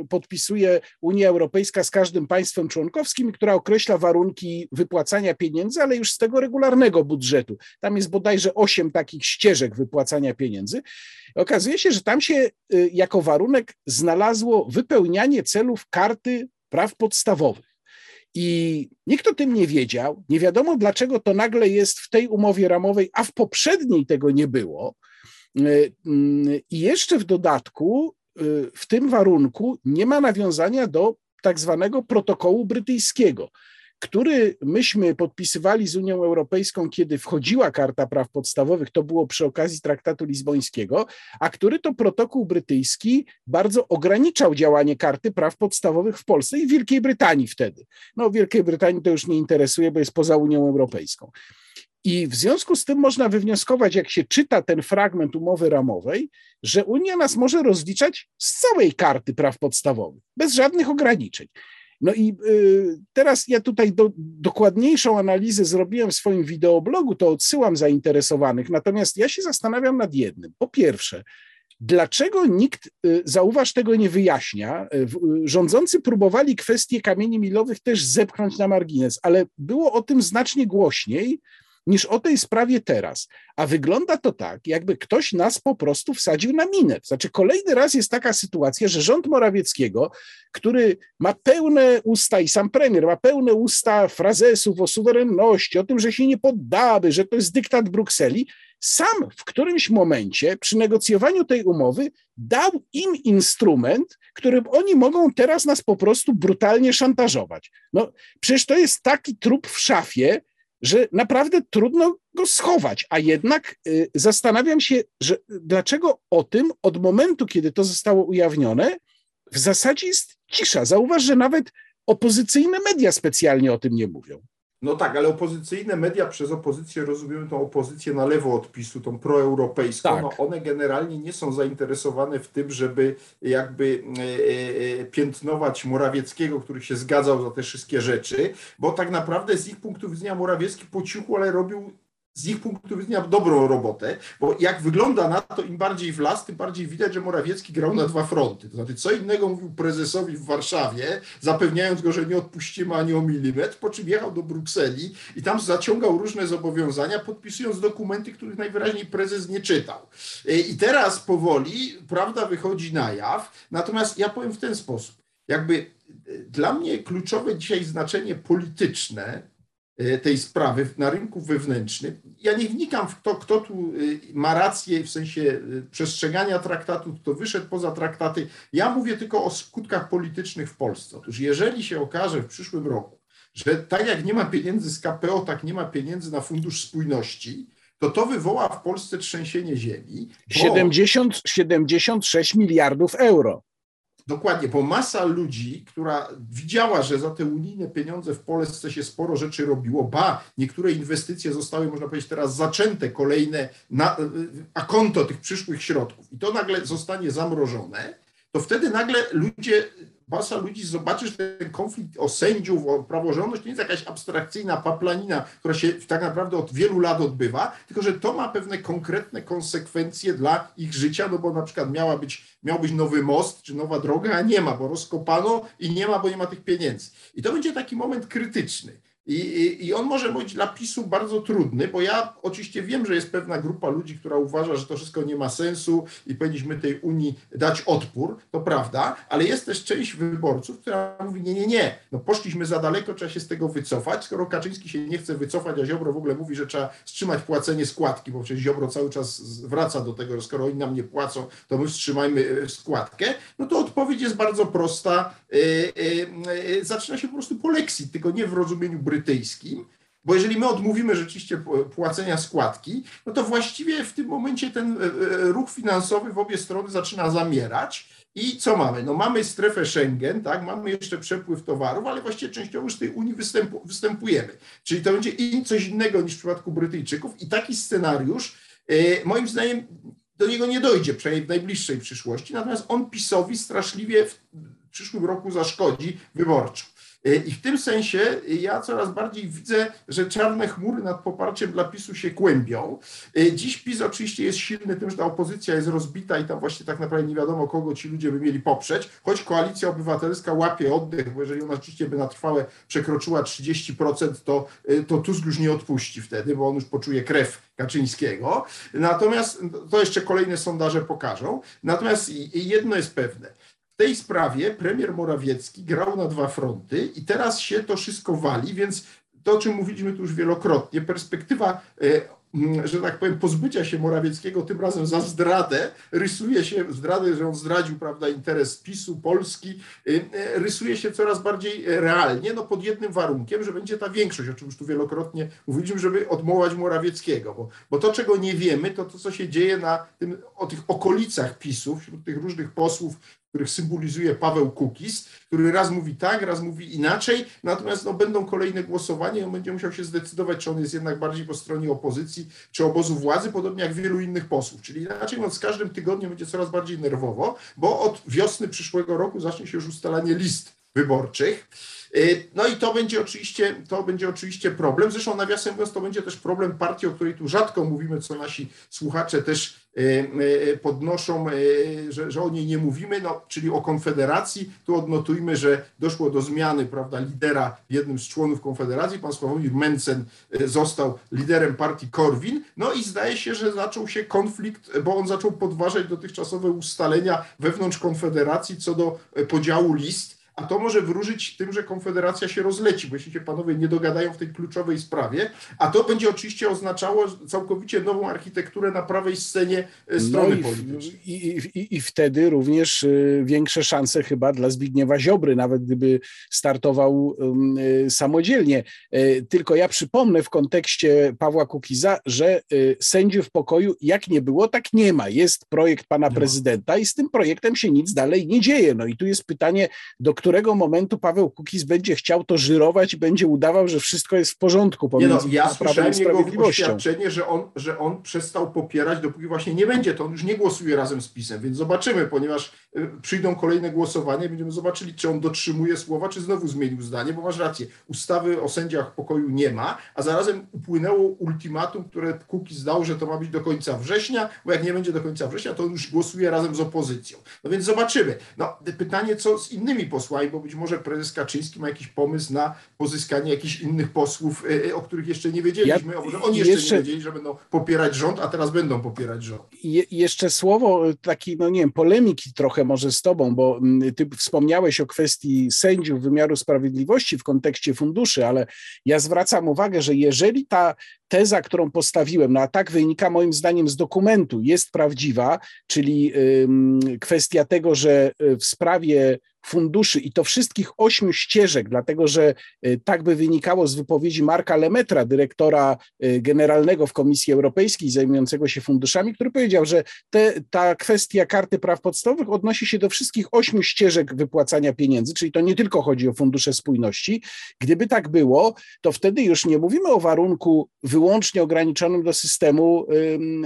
podpisuje Unia Europejska z każdym państwem członkowskim, która określa warunki wypłacania pieniędzy, ale już z tego regularnego budżetu. Tam jest bodajże osiem takich ścieżek wypłacania pieniędzy. Okazuje się, że tam się e, jako warunek znalazło wypełnianie celów karty praw podstawowych. I nikt o tym nie wiedział. Nie wiadomo, dlaczego to nagle jest w tej umowie ramowej, a w poprzedniej tego nie było. Y, mm, I jeszcze w dodatku, y, w tym warunku nie ma nawiązania do tak zwanego protokołu brytyjskiego który myśmy podpisywali z Unią Europejską, kiedy wchodziła Karta Praw Podstawowych, to było przy okazji Traktatu Lizbońskiego, a który to protokół brytyjski bardzo ograniczał działanie Karty Praw Podstawowych w Polsce i w Wielkiej Brytanii wtedy. No, Wielkiej Brytanii to już nie interesuje, bo jest poza Unią Europejską. I w związku z tym można wywnioskować, jak się czyta ten fragment umowy ramowej, że Unia nas może rozliczać z całej karty praw podstawowych, bez żadnych ograniczeń. No i y, teraz ja tutaj do, dokładniejszą analizę zrobiłem w swoim wideoblogu, to odsyłam zainteresowanych. Natomiast ja się zastanawiam nad jednym. Po pierwsze, Dlaczego nikt, y, zauważ, tego nie wyjaśnia? Y, rządzący próbowali kwestie kamieni milowych też zepchnąć na margines, ale było o tym znacznie głośniej niż o tej sprawie teraz. A wygląda to tak, jakby ktoś nas po prostu wsadził na minę. Znaczy, kolejny raz jest taka sytuacja, że rząd Morawieckiego, który ma pełne usta i sam premier ma pełne usta frazesów o suwerenności, o tym, że się nie poddamy, że to jest dyktat Brukseli, sam w którymś momencie przy negocjowaniu tej umowy dał im instrument, którym oni mogą teraz nas po prostu brutalnie szantażować. No, przecież to jest taki trup w szafie, że naprawdę trudno go schować, a jednak y, zastanawiam się, że dlaczego o tym od momentu, kiedy to zostało ujawnione, w zasadzie jest cisza. Zauważ, że nawet opozycyjne media specjalnie o tym nie mówią. No tak, ale opozycyjne media przez opozycję rozumiemy tą opozycję na lewo od PiSu, tą proeuropejską. Tak. No one generalnie nie są zainteresowane w tym, żeby jakby e, e, piętnować Morawieckiego, który się zgadzał za te wszystkie rzeczy, bo tak naprawdę z ich punktu widzenia Morawiecki po cichu, ale robił z ich punktu widzenia dobrą robotę, bo jak wygląda na to, im bardziej w las, tym bardziej widać, że Morawiecki grał na dwa fronty. To znaczy, co innego mówił prezesowi w Warszawie, zapewniając go, że nie odpuścimy ani o milimetr, po czym jechał do Brukseli i tam zaciągał różne zobowiązania, podpisując dokumenty, których najwyraźniej prezes nie czytał. I teraz powoli prawda wychodzi na jaw, natomiast ja powiem w ten sposób. Jakby dla mnie kluczowe dzisiaj znaczenie polityczne E, tej sprawy na rynku wewnętrznym. Ja nie wnikam w to, kto tu e, ma rację w sensie e, przestrzegania traktatu, kto wyszedł poza traktaty. Ja mówię tylko o skutkach politycznych w Polsce. Otóż jeżeli się okaże w przyszłym roku, że tak jak nie ma pieniędzy z KPO, tak nie ma pieniędzy na Fundusz Spójności, to to wywoła w Polsce trzęsienie ziemi. Bo... 70, 76 miliardów euro. Dokładnie, bo masa ludzi, która widziała, że za te unijne pieniądze w Polsce się sporo rzeczy robiło, ba, niektóre inwestycje zostały, można powiedzieć, teraz zaczęte kolejne na, a konto tych przyszłych środków i to nagle zostanie zamrożone, to wtedy nagle ludzie masa ludzi zobaczy, że ten konflikt o sędziów, o praworządność to nie jest jakaś abstrakcyjna paplanina, która się tak naprawdę od wielu lat odbywa, tylko że to ma pewne konkretne konsekwencje dla ich życia, no bo na przykład miała być, miał być nowy most czy nowa droga, a nie ma, bo rozkopano i nie ma, bo nie ma tych pieniędzy. I to będzie taki moment krytyczny. I, i, I on może być dla PiSu bardzo trudny, bo ja oczywiście wiem, że jest pewna grupa ludzi, która uważa, że to wszystko nie ma sensu i powinniśmy tej Unii dać odpór, to prawda, ale jest też część wyborców, która mówi, nie, nie, nie, no poszliśmy za daleko, trzeba się z tego wycofać, skoro Kaczyński się nie chce wycofać, a Ziobro w ogóle mówi, że trzeba wstrzymać płacenie składki, bo przecież Ziobro cały czas wraca do tego, że skoro oni nam nie płacą, to my wstrzymajmy e, składkę, no to odpowiedź jest bardzo prosta, yy, yy, yy, zaczyna się po prostu po lekcji, tylko nie w rozumieniu brytyjskim, bo jeżeli my odmówimy rzeczywiście płacenia składki, no to właściwie w tym momencie ten e, e, ruch finansowy w obie strony zaczyna zamierać. I co mamy? No mamy strefę Schengen, tak? mamy jeszcze przepływ towarów, ale właściwie częściowo już z tej Unii występu, występujemy. Czyli to będzie coś innego niż w przypadku Brytyjczyków i taki scenariusz e, moim zdaniem do niego nie dojdzie, przynajmniej w najbliższej przyszłości, natomiast on PiSowi straszliwie w przyszłym roku zaszkodzi wyborczo. E, I w tym sensie ja coraz bardziej widzę, że czarne chmury nad poparciem dla PiSu się kłębią. E, dziś PiS oczywiście jest silny tym, że ta opozycja jest rozbita i tam właśnie tak naprawdę nie wiadomo, kogo ci ludzie by mieli poprzeć, choć koalicja obywatelska łapie oddech, bo jeżeli ona rzeczywiście by na trwałe przekroczyła 30%, to, e, to Tusk już nie odpuści wtedy, bo on już poczuje krew Kaczyńskiego. Natomiast to jeszcze kolejne sondaże pokażą. Natomiast jedno jest pewne w tej sprawie premier Morawiecki grał na dwa fronty i teraz się to wszystko wali, więc to, o czym mówiliśmy tu już wielokrotnie, perspektywa, e, że tak powiem, pozbycia się Morawieckiego tym razem za zdradę, rysuje się, zdradę, że on zdradził, prawda, interes PiSu, Polski, e, e, rysuje się coraz bardziej realnie, no pod jednym warunkiem, że będzie ta większość, o czym już tu wielokrotnie mówiliśmy, żeby odmołać Morawieckiego, bo, bo to, czego nie wiemy, to to, co się dzieje na tym, o tych okolicach PiSu, wśród tych różnych posłów, których symbolizuje Paweł Kukis, który raz mówi tak, raz mówi inaczej, natomiast no, będą kolejne głosowania i on będzie musiał się zdecydować, czy on jest jednak bardziej po stronie opozycji, czy obozu władzy, podobnie jak wielu innych posłów. Czyli inaczej mówiąc, z każdym tygodniem będzie coraz bardziej nerwowo, bo od wiosny przyszłego roku zacznie się już ustalanie list wyborczych. Y, no i to będzie oczywiście, to będzie oczywiście problem. Zresztą nawiasem mówiąc, to będzie też problem partii, o której tu rzadko mówimy, co nasi słuchacze też podnoszą, że, że o niej nie mówimy, no, czyli o Konfederacji. Tu odnotujmy, że doszło do zmiany prawda, lidera jednym z członów Konfederacji. Pan Sławomir Mencen został liderem partii Korwin. No i zdaje się, że zaczął się konflikt, bo on zaczął podważać dotychczasowe ustalenia wewnątrz Konfederacji co do podziału list a to może wróżyć tym, że Konfederacja się rozleci, bo jeśli się panowie nie dogadają w tej kluczowej sprawie, a to będzie oczywiście oznaczało całkowicie nową architekturę na prawej scenie e, strony no politycznej. I, i, I wtedy również e, większe szanse chyba dla Zbigniewa Ziobry, nawet gdyby startował e, samodzielnie. Tylko ja przypomnę w kontekście Pawła Kukiza, że sędziów pokoju jak nie było, tak nie ma. Jest projekt pana prezydenta i z tym projektem się nic dalej nie dzieje. No i tu jest pytanie, do którego momentu Paweł Kukiz będzie chciał to żyrować i będzie udawał, że wszystko jest w porządku pomiędzy nie no, ja Prawem i Sprawiedliwością. oświadczenie, że on, że on przestał popierać, dopóki właśnie nie będzie, to on już nie głosuje razem z PiSem, więc zobaczymy, ponieważ y, przyjdą kolejne głosowania, będziemy zobaczyli, czy on dotrzymuje słowa, czy znowu zmienił zdanie, bo masz rację, ustawy o sędziach pokoju nie ma, a zarazem upłynęło ultimatum, które Kukiz dał, że to ma być do końca września, bo jak nie będzie do końca września, to on już głosuje razem z opozycją. No więc zobaczymy. No, pytanie, co z innymi posłami, posłami, bo być może prezes Kaczyński ma jakiś pomysł na pozyskanie jakichś innych posłów, e, e, o których jeszcze nie wiedzieliśmy, ja, może oni jeszcze, jeszcze, nie wiedzieli, że będą popierać rząd, a teraz będą popierać rząd. Je, jeszcze słowo taki, no nie wiem, polemiki trochę może z tobą, bo mm, ty wspomniałeś o kwestii sędziów wymiaru sprawiedliwości w kontekście funduszy, ale ja zwracam uwagę, że jeżeli ta teza, którą postawiłem, no a tak wynika moim zdaniem z dokumentu, jest prawdziwa, czyli kwestia tego, że e, w sprawie funduszy i to wszystkich ośmiu ścieżek, dlatego że y, tak by wynikało z wypowiedzi Marka Lemetra, dyrektora y, generalnego w Komisji Europejskiej zajmującego się funduszami, który powiedział, że te, ta kwestia karty praw podstawowych odnosi się do wszystkich ośmiu ścieżek wypłacania pieniędzy, czyli to nie tylko chodzi o fundusze spójności. Gdyby tak było, to wtedy już nie mówimy o warunku wyłącznie ograniczonym do systemu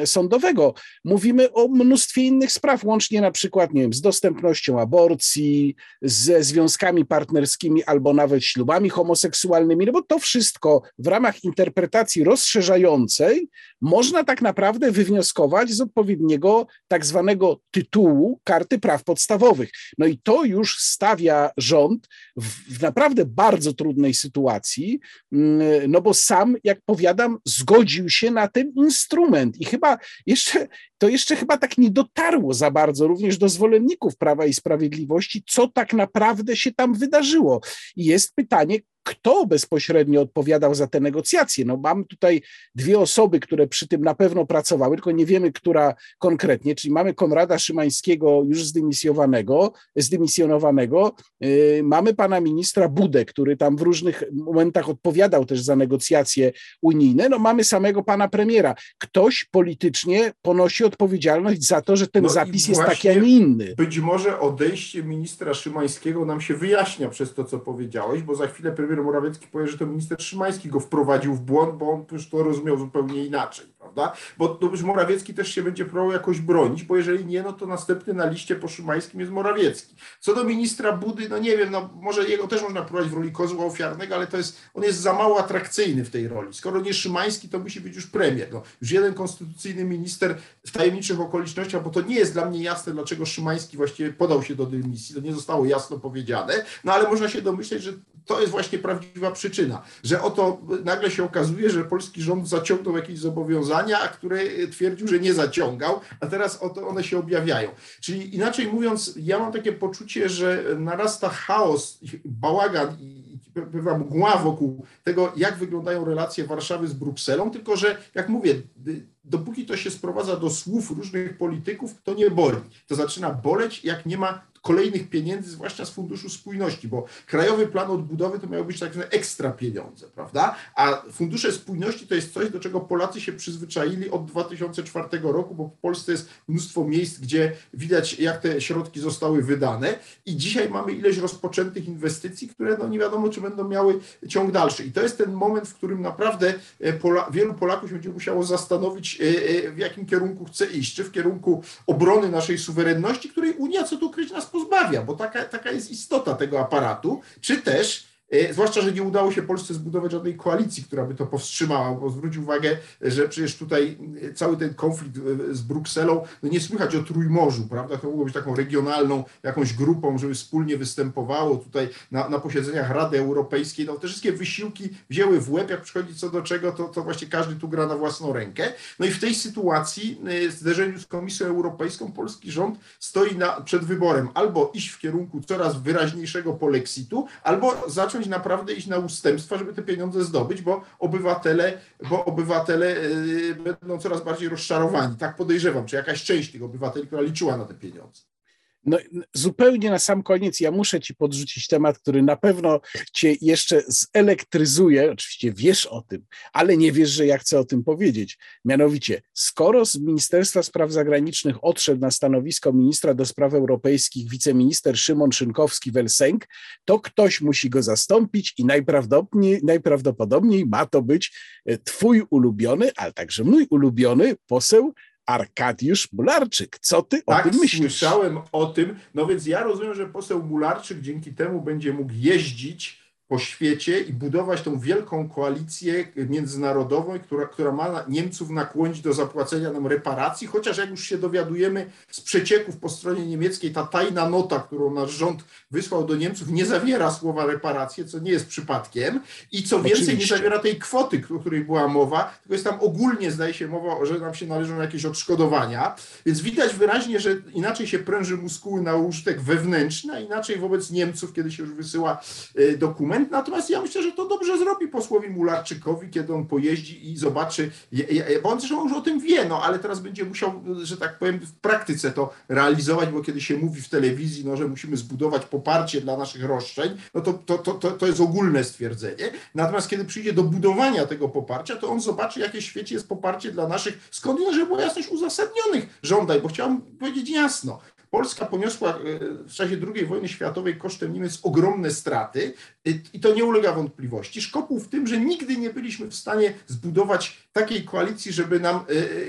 sądowego. Mówimy o mnóstwie innych spraw, łącznie na przykład, nie wiem, z dostępnością aborcji, ze związkami partnerskimi albo nawet ślubami homoseksualnymi, no bo to wszystko w ramach interpretacji rozszerzającej można tak naprawdę wywnioskować z odpowiedniego tak zwanego tytułu karty praw podstawowych. No i to już stawia rząd w, w naprawdę bardzo trudnej sytuacji, mm, no bo sam, jak powiadam, zgodził się na ten instrument i chyba jeszcze to jeszcze chyba tak nie dotarło za bardzo również do zwolenników Prawa i Sprawiedliwości, co tak naprawdę się tam wydarzyło. I jest pytanie, kto bezpośrednio odpowiadał za te negocjacje. No, mam tutaj dwie osoby, które przy tym na pewno pracowały, tylko nie wiemy, która konkretnie, czyli mamy Konrada Szymańskiego już zdymisjowanego, zdymisjonowanego, yy, mamy pana ministra Budę, który tam w różnych momentach odpowiadał też za negocjacje unijne, no mamy samego pana premiera. Ktoś politycznie ponosi odpowiedzialność za to, że ten no zapis jest taki, a nie inny. Być może odejście ministra Szymańskiego nam się wyjaśnia przez to, co powiedziałeś, bo za chwilę premier premier Morawiecki powie, że to minister Szymański go wprowadził w błąd, bo on już to rozumiał zupełnie inaczej, prawda? Bo to już Morawiecki też się będzie próbował jakoś bronić, bo jeżeli nie, no to następny na liście po Szymańskim jest Morawiecki. Co do ministra Budy, no nie wiem, no może jego też można prowadzić w roli kozła ofiarnego, ale to jest, on jest za mało atrakcyjny w tej roli. Skoro nie Szymański, to musi być już premier. No, już jeden konstytucyjny minister w tajemniczych okolicznościach, bo to nie jest dla mnie jasne, dlaczego Szymański właściwie podał się do dymisji, to nie zostało jasno powiedziane, no ale można się domyśleć, że to jest właśnie prawdziwa przyczyna, że oto nagle się okazuje, że polski rząd zaciągnął jakieś zobowiązania, a które twierdził, że nie zaciągał, a teraz oto one się objawiają. Czyli inaczej mówiąc, ja mam takie poczucie, że narasta chaos, bałagan i pewna mgła wokół tego, jak wyglądają relacje Warszawy z Brukselą, tylko że, jak mówię, dopóki to się sprowadza do słów różnych polityków, to nie boli. To zaczyna boleć, jak nie ma kolejnych pieniędzy, zwłaszcza z Funduszu Spójności, bo Krajowy Plan Odbudowy to miały być tak zwane ekstra pieniądze, prawda? A Fundusze Spójności to jest coś, do czego Polacy się przyzwyczaili od 2004 roku, bo w Polsce jest mnóstwo miejsc, gdzie widać, jak te środki zostały wydane i dzisiaj mamy ileś rozpoczętych inwestycji, które no nie wiadomo, czy będą miały ciąg dalszy. I to jest ten moment, w którym naprawdę e, Pola wielu Polaków się będzie musiało zastanowić, e, e, w jakim kierunku chce iść, czy w kierunku obrony naszej suwerenności, której Unia, co tu kryć, nas pozbawia, bo taka, taka jest istota tego aparatu, czy też zwłaszcza, że nie udało się Polsce zbudować żadnej koalicji, która by to powstrzymała, bo zwróć uwagę, że przecież tutaj e, cały ten konflikt e, z Brukselą, no nie słychać o Trójmorzu, prawda? To mogło być taką regionalną jakąś grupą, żeby wspólnie występowało tutaj na, na posiedzeniach Rady Europejskiej. No te wszystkie wysiłki wzięły w łeb, jak przychodzi co do czego, to, to właśnie każdy tu gra na własną rękę. No i w tej sytuacji, w zderzeniu z Komisją Europejską, polski rząd stoi na, przed wyborem albo iść w kierunku coraz wyraźniejszego polexitu, albo zacząć zacząć naprawdę iść na ustępstwa, żeby te pieniądze zdobyć, bo obywatele, bo obywatele y, będą coraz bardziej rozczarowani. Tak podejrzewam, czy jakaś część tych obywateli, która liczyła na te pieniądze. No, zupełnie na sam koniec ja muszę Ci podrzucić temat, który na pewno Cię jeszcze zelektryzuje. Oczywiście wiesz o tym, ale nie wiesz, że ja chcę o tym powiedzieć. Mianowicie, skoro z Ministerstwa Spraw Zagranicznych odszedł na stanowisko ministra do spraw europejskich wiceminister Szymon Szynkowski-Welsenk, to ktoś musi go zastąpić i najprawdopodobniej, najprawdopodobniej ma to być e, Twój ulubiony, ale także mój ulubiony poseł Arkadiusz Mularczyk. Co ty tak, o tym myślisz? Słyszałem o tym, no więc ja rozumiem, że poseł Mularczyk dzięki temu będzie mógł jeździć po świecie i budować tą wielką koalicję międzynarodową, która, która ma Niemców nakłonić do zapłacenia nam reparacji, chociaż jak już się dowiadujemy z przecieków po stronie niemieckiej, ta tajna nota, którą nasz rząd wysłał do Niemców, nie zawiera słowa reparacje, co nie jest przypadkiem i co więcej, Oczywiście. nie zawiera tej kwoty, o której była mowa, tylko jest tam ogólnie, zdaje się, mowa, że nam się należą jakieś odszkodowania, więc widać wyraźnie, że inaczej się pręży muskuły na użytek wewnętrzny, a inaczej wobec Niemców, kiedy się już wysyła e, dokument, natomiast ja myślę, że to dobrze zrobi posłowi Mularczykowi, kiedy on pojeździ i zobaczy, bo on zresztą już o tym wie, no ale teraz będzie musiał, że tak powiem, w praktyce to realizować, bo kiedy się mówi w telewizji, no, że musimy zbudować poparcie dla naszych roszczeń, no to, to, to, to, to jest ogólne stwierdzenie. Natomiast kiedy przyjdzie do budowania tego poparcia, to on zobaczy, jakie świecie jest poparcie dla naszych, skądinąd, żeby była jasność, uzasadnionych żądań, bo chciałbym powiedzieć jasno, Polska poniosła e, w czasie II wojny światowej kosztem Niemiec ogromne straty i to nie ulega wątpliwości. Szkopuł w tym, że nigdy nie byliśmy w stanie zbudować takiej koalicji, żeby nam e,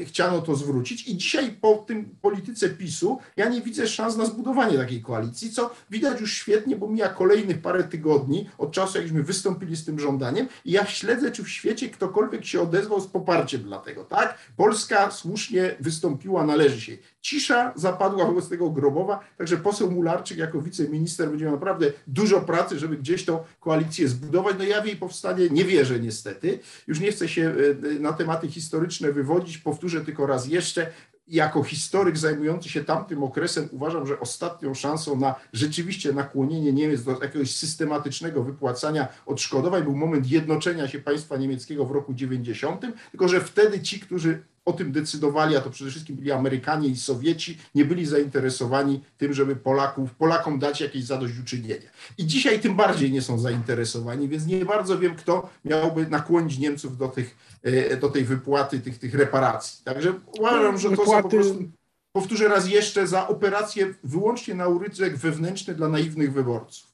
e, chciano to zwrócić i dzisiaj po tym polityce PiSu ja nie widzę szans na zbudowanie takiej koalicji, co widać już świetnie, bo mija kolejnych parę tygodni od czasu, jakśmy wystąpili z tym żądaniem i ja śledzę, czy w świecie ktokolwiek się odezwał z poparciem dla tego, tak? Polska słusznie wystąpiła, należy się. Cisza zapadła wobec tego grobowa, także poseł Mularczyk jako wiceminister będzie miał naprawdę dużo pracy, żeby gdzieś tą koalicję zbudować. No ja w jej powstanie nie wierzę niestety. Już nie chcę się e, na tematy historyczne wywodzić, powtórzę tylko raz jeszcze, jako historyk zajmujący się tamtym okresem uważam, że ostatnią szansą na rzeczywiście nakłonienie Niemiec do jakiegoś systematycznego wypłacania odszkodowań był moment jednoczenia się państwa niemieckiego w roku 90, tylko że wtedy ci, którzy o tym decydowali, a to przede wszystkim byli Amerykanie i Sowieci, nie byli zainteresowani tym, żeby Polaków, Polakom dać jakieś zadośćuczynienie. I dzisiaj tym bardziej nie są zainteresowani, więc nie bardzo wiem, kto miałby nakłonić Niemców do, tych, e, do tej wypłaty, tych, tych reparacji. Także uważam, że to są po prostu, powtórzę raz jeszcze, za operację wyłącznie na urydzek wewnętrzny dla naiwnych wyborców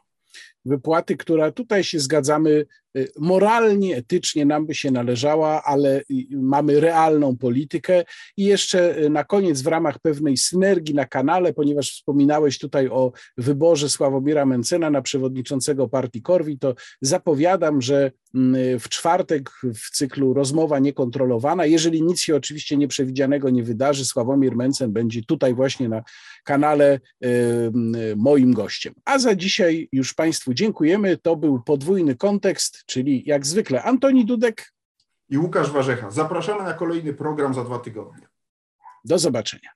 wypłaty, która tutaj się zgadzamy, moralnie, etycznie nam by się należała, ale mamy realną politykę. I jeszcze y, na koniec, w ramach pewnej synergii na kanale, ponieważ wspominałeś tutaj o wyborze Sławomira Mencena na przewodniczącego partii Korwi, to zapowiadam, że mm, w czwartek w cyklu Rozmowa Niekontrolowana, jeżeli nic się oczywiście nieprzewidzianego nie wydarzy, Sławomir Mencen będzie tutaj właśnie na kanale y, moim gościem. A za dzisiaj już Państwu dziękujemy. To był podwójny kontekst czyli jak zwykle Antoni Dudek i Łukasz Warzecha. Zapraszamy na kolejny program za dwa tygodnie. Do zobaczenia.